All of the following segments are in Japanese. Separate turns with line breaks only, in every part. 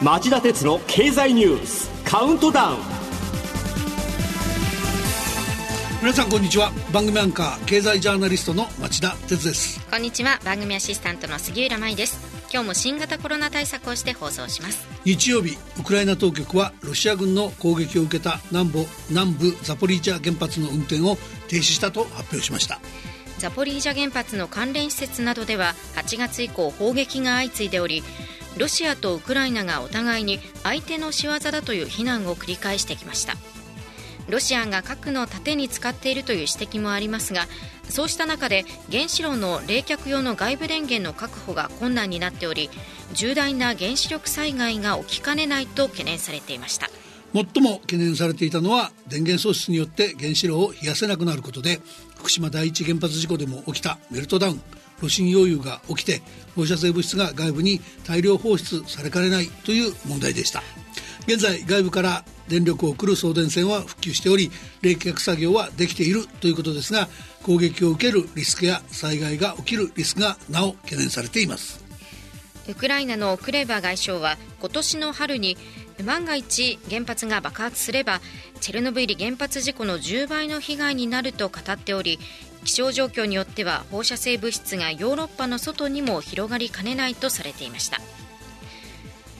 町田鉄の経済ニュースカウントダウン。
皆さんこんにちは。番組アンカー経済ジャーナリストの町田鉄です。
こんにちは。番組アシスタントの杉浦舞です今日も新型コロナ対策をして放送します。
日曜日ウクライナ当局はロシア軍の攻撃を受けた南部南部ザポリージャ原発の運転を停止したと発表しました。
ザポリージャ原発の関連施設などでは8月以降砲撃が相次いでおりロシアとウクライナがお互いに相手の仕業だという非難を繰り返してきましたロシアが核の盾に使っているという指摘もありますがそうした中で原子炉の冷却用の外部電源の確保が困難になっており重大な原子力災害が起きかねないと懸念されていました。
最も懸念されていたのは電源喪失によって原子炉を冷やせなくなることで福島第一原発事故でも起きたメルトダウン。炉心溶融が起きて放射性物質が外部に大量放出されかねないという問題でした。現在外部から電力を送る送電線は復旧しており冷却作業はできているということですが攻撃を受けるリスクや災害が起きるリスクがなお懸念されています。
ウクライナのクレバ外相は今年の春に万が一原発が爆発すればチェルノブイリ原発事故の10倍の被害になると語っており気象状況によっては放射性物質がヨーロッパの外にも広がりかねないとされていました。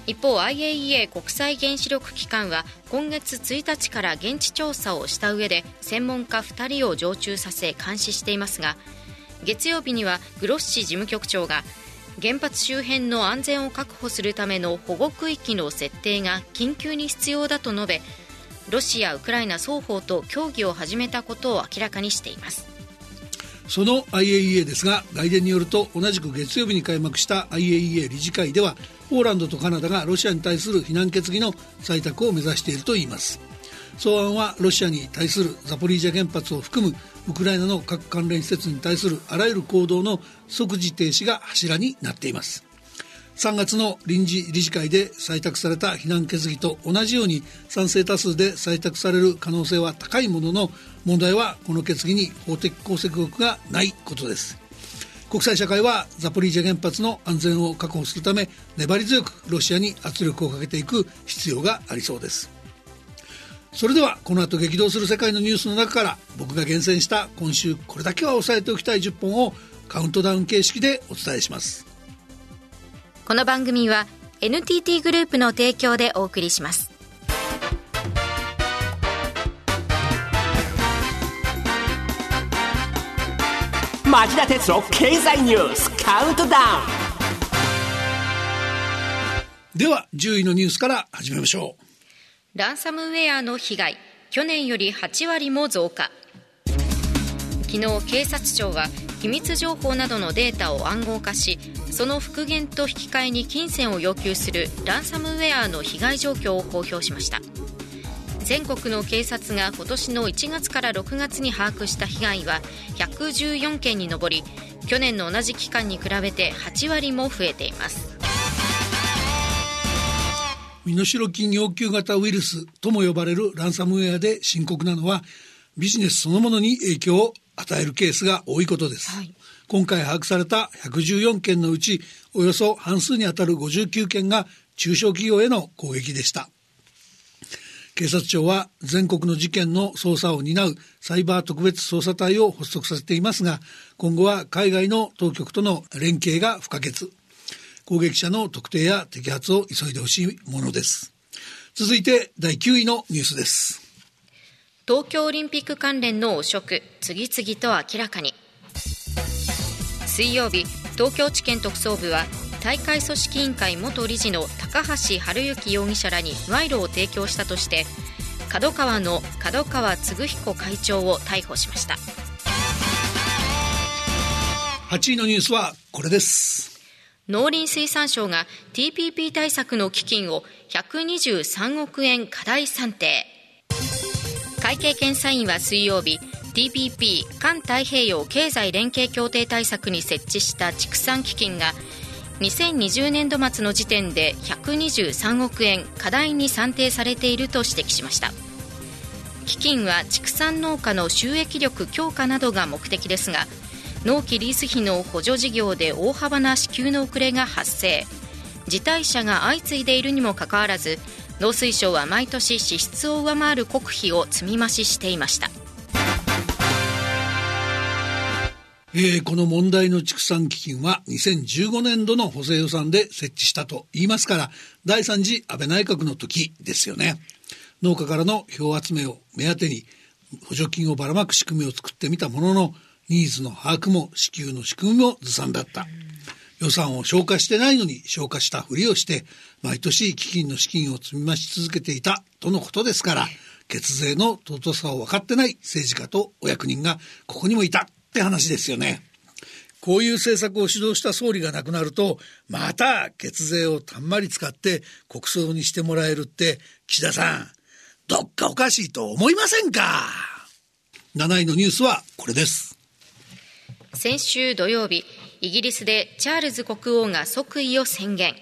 一方 IAEA 国際原子力機関は今月1日から現地調査をした上で専門家2人を常駐させ監視していますが月曜日にはグロッシ事務局長が原発周辺の安全を確保するための保護区域の設定が緊急に必要だと述べロシア、ウクライナ双方と協議を始めたことを明らかにしています。
その IAEA ですが外伝によると同じく月曜日に開幕した IAEA 理事会ではポーランドとカナダがロシアに対する非難決議の採択を目指しているといいます。草案はロシアに対するザポリージャ原発を含むウクライナの核関連施設に対するあらゆる行動の即時停止が柱になっています。3月の臨時理事会で採択された非難決議と同じように賛成多数で採択される可能性は高いものの問題はこの決議に法的拘束力がないことです。国際社会はザポリージャ原発の安全を確保するため粘り強くロシアに圧力をかけていく必要がありそうです。それではこの後激動する世界のニュースの中から僕が厳選した今週これだけは押さえておきたい10本をカウントダウン形式でお伝えします。
この番組は NTT グループの提供でお送りします。
町田鉄の経済ニュースカウントダウ
ン。では10位のニュースから始めましょ
う。ランサムウェアの被害去年より8割も増加。昨日警察庁は秘密情報などのデータを暗号化しその復元と引き換えに金銭を要求するランサムウェアの被害状況を公表しました。全国の警察が今年の1月から6月に把握した被害は114件に上り去年の同じ期間に比べて8割も増えています。
身代金要求型ウイルスとも呼ばれるランサムウェアで深刻なのはビジネスそのものに影響を与えるケースが多いことです、はい、今回把握された114件のうちおよそ半数にあたる59件が中小企業への攻撃でした。警察庁は全国の事件の捜査を担うサイバー特別捜査隊を発足させていますが今後は海外の当局との連携が不可欠。攻撃者の特定や摘発を急いでほしいものです。続いて第9位のニュースです
東京オリンピック関連の汚職次々と明らかに。水曜日東京地検特捜部は大会組織委員会元理事の高橋治之容疑者らに賄賂を提供したとして角川の角川嗣彦会長を逮捕しました。
8位のニュースはこれです。
農林水産省が TPP 対策の基金を123億円過大算定会計検査院は水曜日 TPP 環太平洋経済連携協定対策に設置した畜産基金が2020年度末の時点で123億円過大に算定されていると指摘しました。基金は畜産農家の収益力強化などが目的ですが納期リース費の補助事業で大幅な支給の遅れが発生。辞退者が相次いでいるにもかかわらず農水省は毎年支出を上回る国費を積み増ししていました
えー、この問題の畜産基金は2015年度の補正予算で設置したと言いますから第3次安倍内閣の時ですよね農家からの票集めを目当てに補助金をばらまく仕組みを作ってみたもののニーズの把握も支給の仕組みもずさんだった。予算を消化してないのに消化したふりをして毎年基金の資金を積み増し続けていたとのことですから血税の尊さを分かってない政治家とお役人がここにもいたって話ですよね。こういう政策を主導した総理が亡くなるとまた血税をたんまり使って国葬にしてもらえるって岸田さんどっかおかしいと思いませんか？7位のニュースはこれです
先週土曜日イギリスでチャールズ国王が即位を宣言。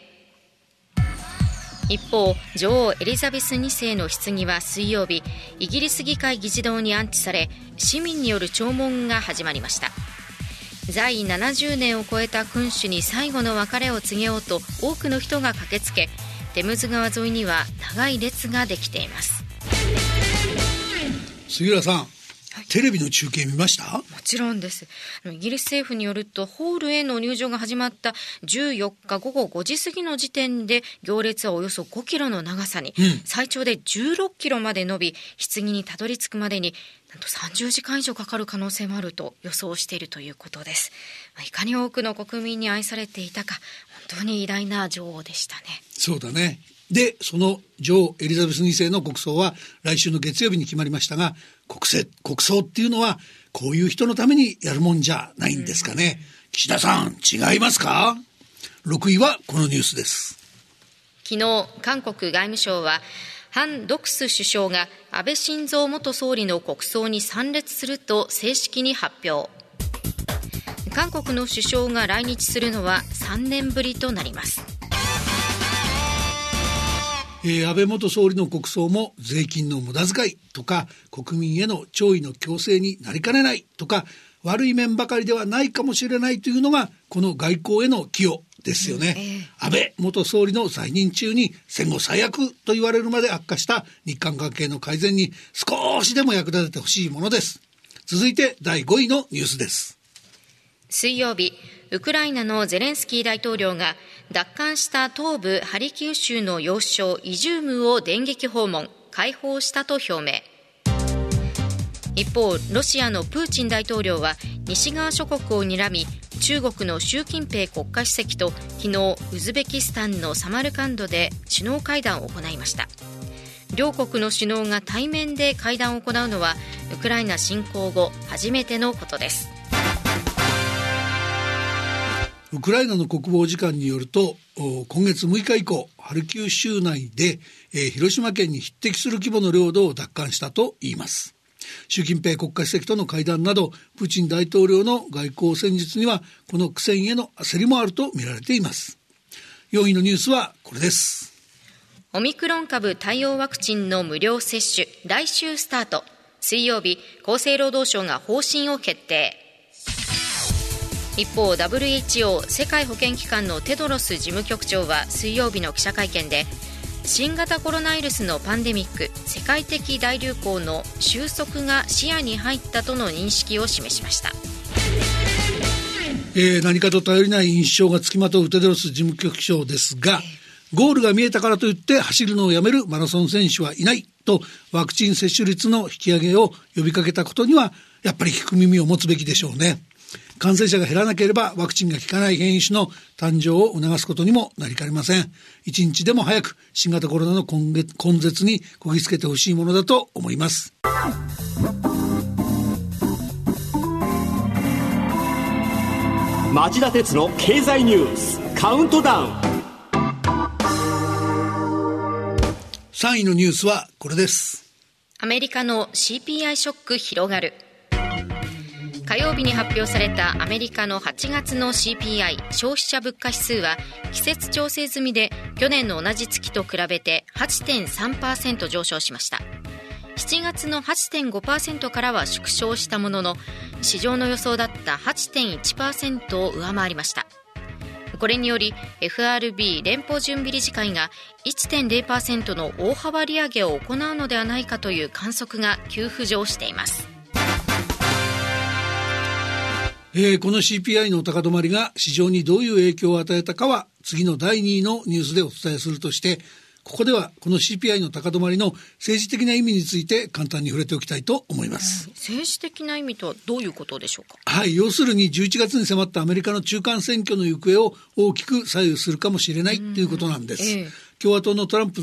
一方女王エリザベス2世の棺は水曜日イギリス議会議事堂に安置され市民による弔問が始まりました。在位70年を超えた君主に最後の別れを告げようと多くの人が駆けつけテムズ川沿いには長い列ができています。
杉浦さんテレビの中継見ました？
もちろんです。イギリス政府によるとホールへの入場が始まった14日午後5時過ぎの時点で行列はおよそ5キロの長さに、うん、最長で16キロまで伸び棺にたどり着くまでになんと30時間以上かかる可能性もあると予想しているということです。いかに多くの国民に愛されていたか本当に偉大な女王でしたね。
そうだねでその女王エリザベス2世の国葬は来週の月曜日に決まりましたが国政国葬っていうのはこういう人のためにやるもんじゃないんですかね、うん、岸田さん違いますか？6位はこのニュースです。
昨日韓国外務省はハン・ドクス首相が安倍晋三元総理の国葬に参列すると正式に発表。韓国の首相が来日するのは3年ぶりとなります
えー、安倍元総理の国葬も税金の無駄遣いとか国民への弔意の強制になりかねないとか悪い面ばかりではないかもしれないというのがこの外交への寄与ですよね、えー、安倍元総理の在任中に戦後最悪と言われるまで悪化した日韓関係の改善に少しでも役立ててほしいものです。続いて第5位のニュースです
水曜日ウクライナのゼレンスキー大統領が奪還した東部ハリキウ州の要衝イジュームを電撃訪問解放したと表明。一方ロシアのプーチン大統領は西側諸国を睨み中国の習近平国家主席と昨日ウズベキスタンのサマルカンドで首脳会談を行いました。両国の首脳が対面で会談を行うのはウクライナ侵攻後初めてのことです。
ウクライナの国防次官によると今月6日以降ハルキウ州内で、えー、広島県に匹敵する規模の領土を奪還したといいます。習近平国家主席との会談などプーチン大統領の外交戦術にはこの苦戦への焦りもあると見られています。4位のニュースはこれです。
オミクロン株対応ワクチンの無料接種来週スタート。水曜日厚生労働省が方針を決定。一方 WHO 世界保健機関のテドロス事務局長は水曜日の記者会見で新型コロナウイルスのパンデミック世界的大流行の収束が視野に入ったとの認識を示しました。
えー、何かと頼りない印象がつきまとうテドロス事務局長ですが、ゴールが見えたからといって走るのをやめるマラソン選手はいないとワクチン接種率の引き上げを呼びかけたことにはやっぱり聞く耳を持つべきでしょうね。感染者が減らなければワクチンが効かない変異種の誕生を促すことにもなりかねません。一日でも早く新型コロナの根絶にこぎつけてほしいものだと思います。
町田鉄の経済ニュースカウントダウン
3位のニュースはこれです
アメリカの CPI ショック広がる火曜日に発表されたアメリカの8月の CPI 消費者物価指数は季節調整済みで去年の同じ月と比べて8.3%上昇しました。7月の8.5%からは縮小したものの市場の予想だった8.1%を上回りました。これにより FRB 連邦準備理事会が1.0%の大幅利上げを行うのではないかという観測が急浮上しています。
えー、この CPI の高止まりが市場にどういう影響を与えたかは次の第2位のニュースでお伝えするとしてここではこの CPI の高止まりの政治的な意味について簡単に触れておきたいと思います。
政治的な意味とはどういうことでしょうか？
はい、要するに11月に迫ったアメリカの中間選挙の行方を大きく左右するかもしれないということなんです。えー共和党のトランプ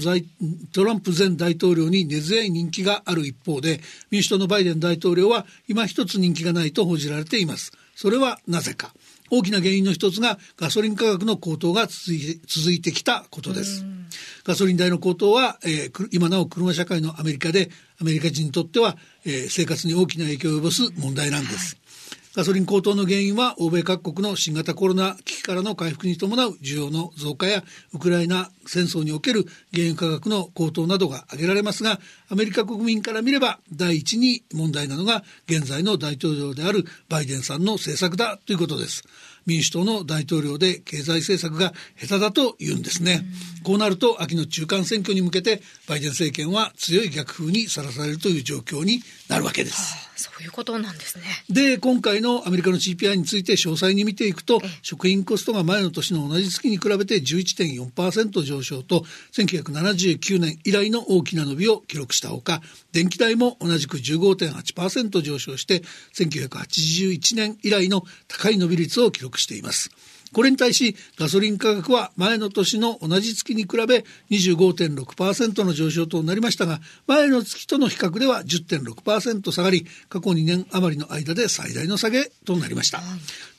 トランプ前大統領に根強い人気がある一方で民主党のバイデン大統領は今一つ人気がないと報じられていますそれはなぜか大きな原因の一つがガソリン価格の高騰が続いてきたことです。ガソリン代の高騰は、えー、今なお車社会のアメリカでアメリカ人にとっては、えー、生活に大きな影響を及ぼす問題なんです。はいガソリン高騰の原因は欧米各国の新型コロナ危機からの回復に伴う需要の増加やウクライナ戦争における原油価格の高騰などが挙げられますがアメリカ国民から見れば第一に問題なのが現在の大統領であるバイデンさんの政策だということです。民主党の大統領で経済政策が下手だと言うんですね。こうなると秋の中間選挙に向けてバイデン政権は強い逆風にさらされるという状況になるわけです。
そういうことなんですね。
で、今回のアメリカの CPI について詳細に見ていくと、食品コストが前の年の同じ月に比べて11.4%上昇と、1979年以来の大きな伸びを記録したほか、電気代も同じく15.8%上昇して、1981年以来の高い伸び率を記録しています。これに対しガソリン価格は前の年の同じ月に比べ25.6%の上昇となりましたが前の月との比較では10.6%下がり過去2年余りの間で最大の下げとなりました。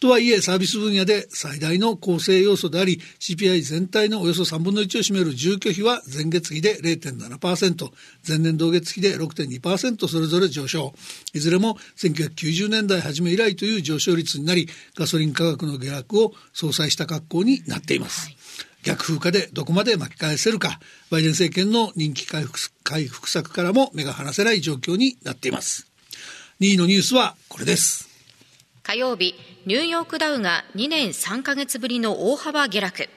とはいえサービス分野で最大の構成要素であり CPI 全体のおよそ3分の1を占める住居費は前月比で0.7%前年同月比で6.2%それぞれ上昇。いずれも1990年代初め以来という上昇率になりガソリン価格の下落を相殺した格好になっています。逆風化でどこまで巻き返せるかバイデン政権の人気回復回復策からも目が離せない状況になっています。2位のニュースはこれです
火曜日ニューヨークダウが2年3か月ぶりの大幅下落。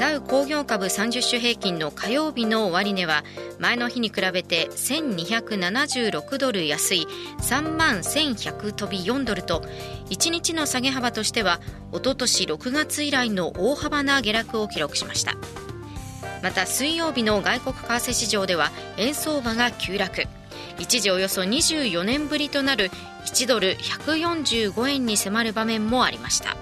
ダウ工業株30種平均の火曜日の終値は前の日に比べて1276ドル安い3万1100飛び4ドルと1日の下げ幅としてはおととし6月以来の大幅な下落を記録しました。また水曜日の外国為替市場では円相場が急落。一時およそ24年ぶりとなる1ドル145円に迫る場面もありました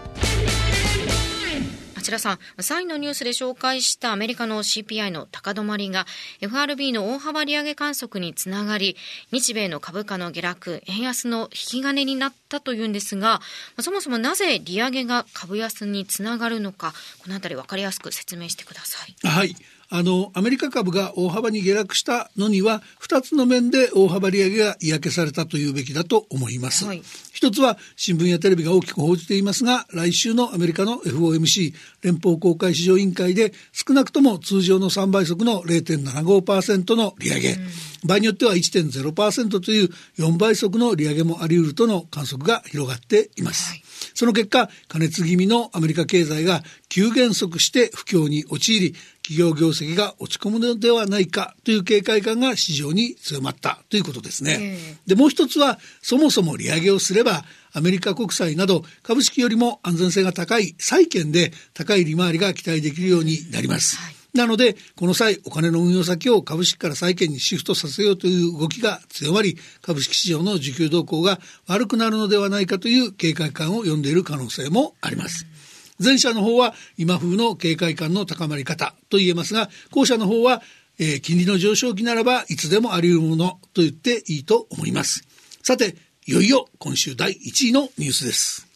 町田さん、3位のニュースで紹介したアメリカの CPI の高止まりが FRB の大幅利上げ観測につながり、日米の株価の下落、円安の引き金になったというんですが、そもそもなぜ利上げが株安につながるのか、このあたり分かりやすく説明してください。
はい。あのアメリカ株が大幅に下落したのには2つの面で大幅利上げが嫌気されたというべきだと思います、はい、一つは新聞やテレビが大きく報じていますが来週のアメリカの FOMC 連邦公開市場委員会で少なくとも通常の3倍速の0.75%の利上げ、うん、場合によっては1.0%という4倍速の利上げもあり得るとの観測が広がっています、はい。その結果、加熱気味のアメリカ経済が急減速して不況に陥り、企業業績が落ち込むのではないかという警戒感が市場に強まったということですね。で、もう一つは、そもそも利上げをすれば、アメリカ国債など株式よりも安全性が高い債券で高い利回りが期待できるようになります。はいなので、この際、お金の運用先を株式から債券にシフトさせようという動きが強まり、株式市場の需給動向が悪くなるのではないかという警戒感を読んでいる可能性もあります。前者の方は今風の警戒感の高まり方と言えますが、後者の方は、えー、金利の上昇期ならばいつでもあり得るものと言っていいと思います。さて、いよいよ今週第1位のニュースです。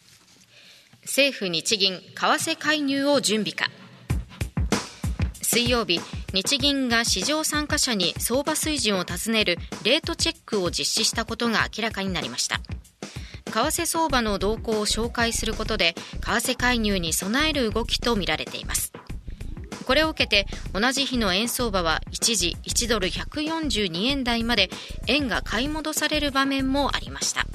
政府日銀為替介入を準備か。水曜日日銀が市場参加者に相場水準を尋ねるレートチェックを実施したことが明らかになりました為替相場の動向を紹介することで為替介入に備える動きとみられています。これを受けて同じ日の円相場は一時1ドル142円台まで円が買い戻される場面もありました。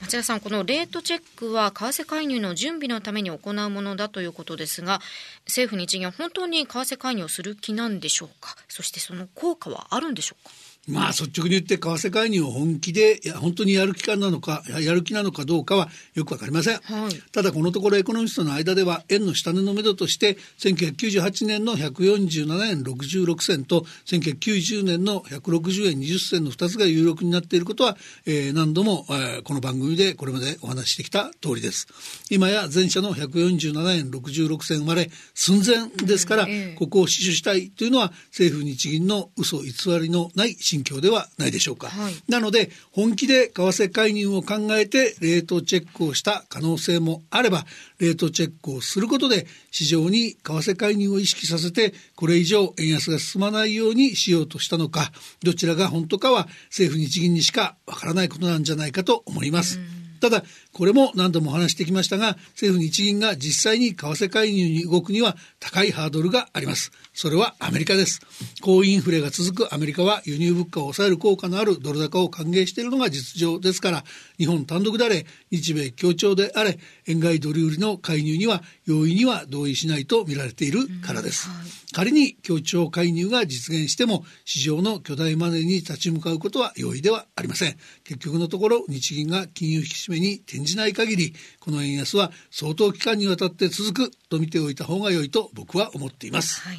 町田さん、このレートチェックは為替介入の準備のために行うものだということですが、政府・日銀は本当に為替介入をする気なんでしょうか、そしてその効果はあるんでしょうか？
まあ率直に言って為替介入を本気でいや本当にやる気かなのかやる気なのかどうかはよくわかりません、はい、ただこのところエコノミストの間では円の下値のめどとして1998年の147円66銭と1990年の160円20銭の2つが有力になっていることは、えー、何度も、えー、この番組でこれまでお話してきた通りです。今や前者の147円66銭生まれ寸前ですから、ここを死守したいというのは政府日銀の嘘偽りのない心境ではないでしょうか、はい、なので本気で為替介入を考えてレートチェックをした可能性もあればレートチェックをすることで市場に為替介入を意識させてこれ以上円安が進まないようにしようとしたのかどちらが本当かは政府日銀にしかわからないことなんじゃないかと思います。ただこれも何度も話してきましたが政府日銀が実際に為替介入に動くには高いハードルがありますそれはアメリカです。高インフレが続くアメリカは輸入物価を抑える効果のあるドル高を歓迎しているのが実情ですから日本単独であれ日米協調であれ円買いドル売りの介入には容易には同意しないと見られているからです、はい、仮に協調介入が実現しても市場の巨大マネーに立ち向かうことは容易ではありません。結局のところ日銀が金融引き締めに転じない限りこの円安は相当期間にわたって続くと見ておいた方が良いと僕は思っています、
はい、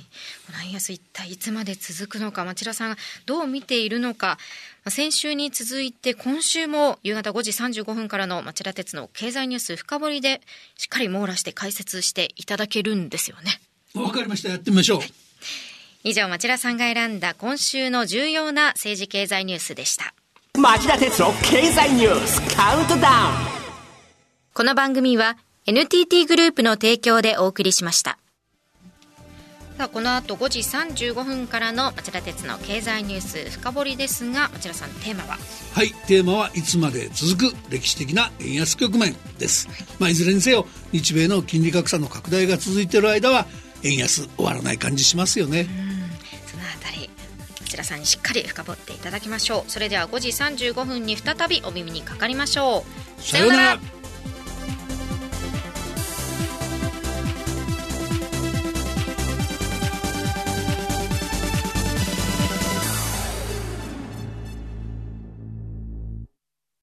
円安一体いつまで続くのか町田さんどう見ているのか。先週に続いて今週も夕方5時35分からの町田鉄の経済ニュース深掘りでしっかり網羅して解説していただけるんですよね。
わかりました。やってみましょう、はい、
以上町田さんが選んだ今週の重要な政治経済ニュースでした。
町田鉄の経済ニュースカウントダウン。
この番組は NTT グループの提供でお送りしました。さあこの後5時35分からの町田鉄の経済ニュース深掘りですが町田さんテーマは？
はいテーマはいつまで続く歴史的な円安局面です、はい、まあ、いずれにせよ日米の金利格差の拡大が続いている間は円安終わらない感じしますよね。
そのあたり町田さんにしっかり深掘っていただきましょう。それでは5時35分に再びお耳にかかりましょ
う。さようなら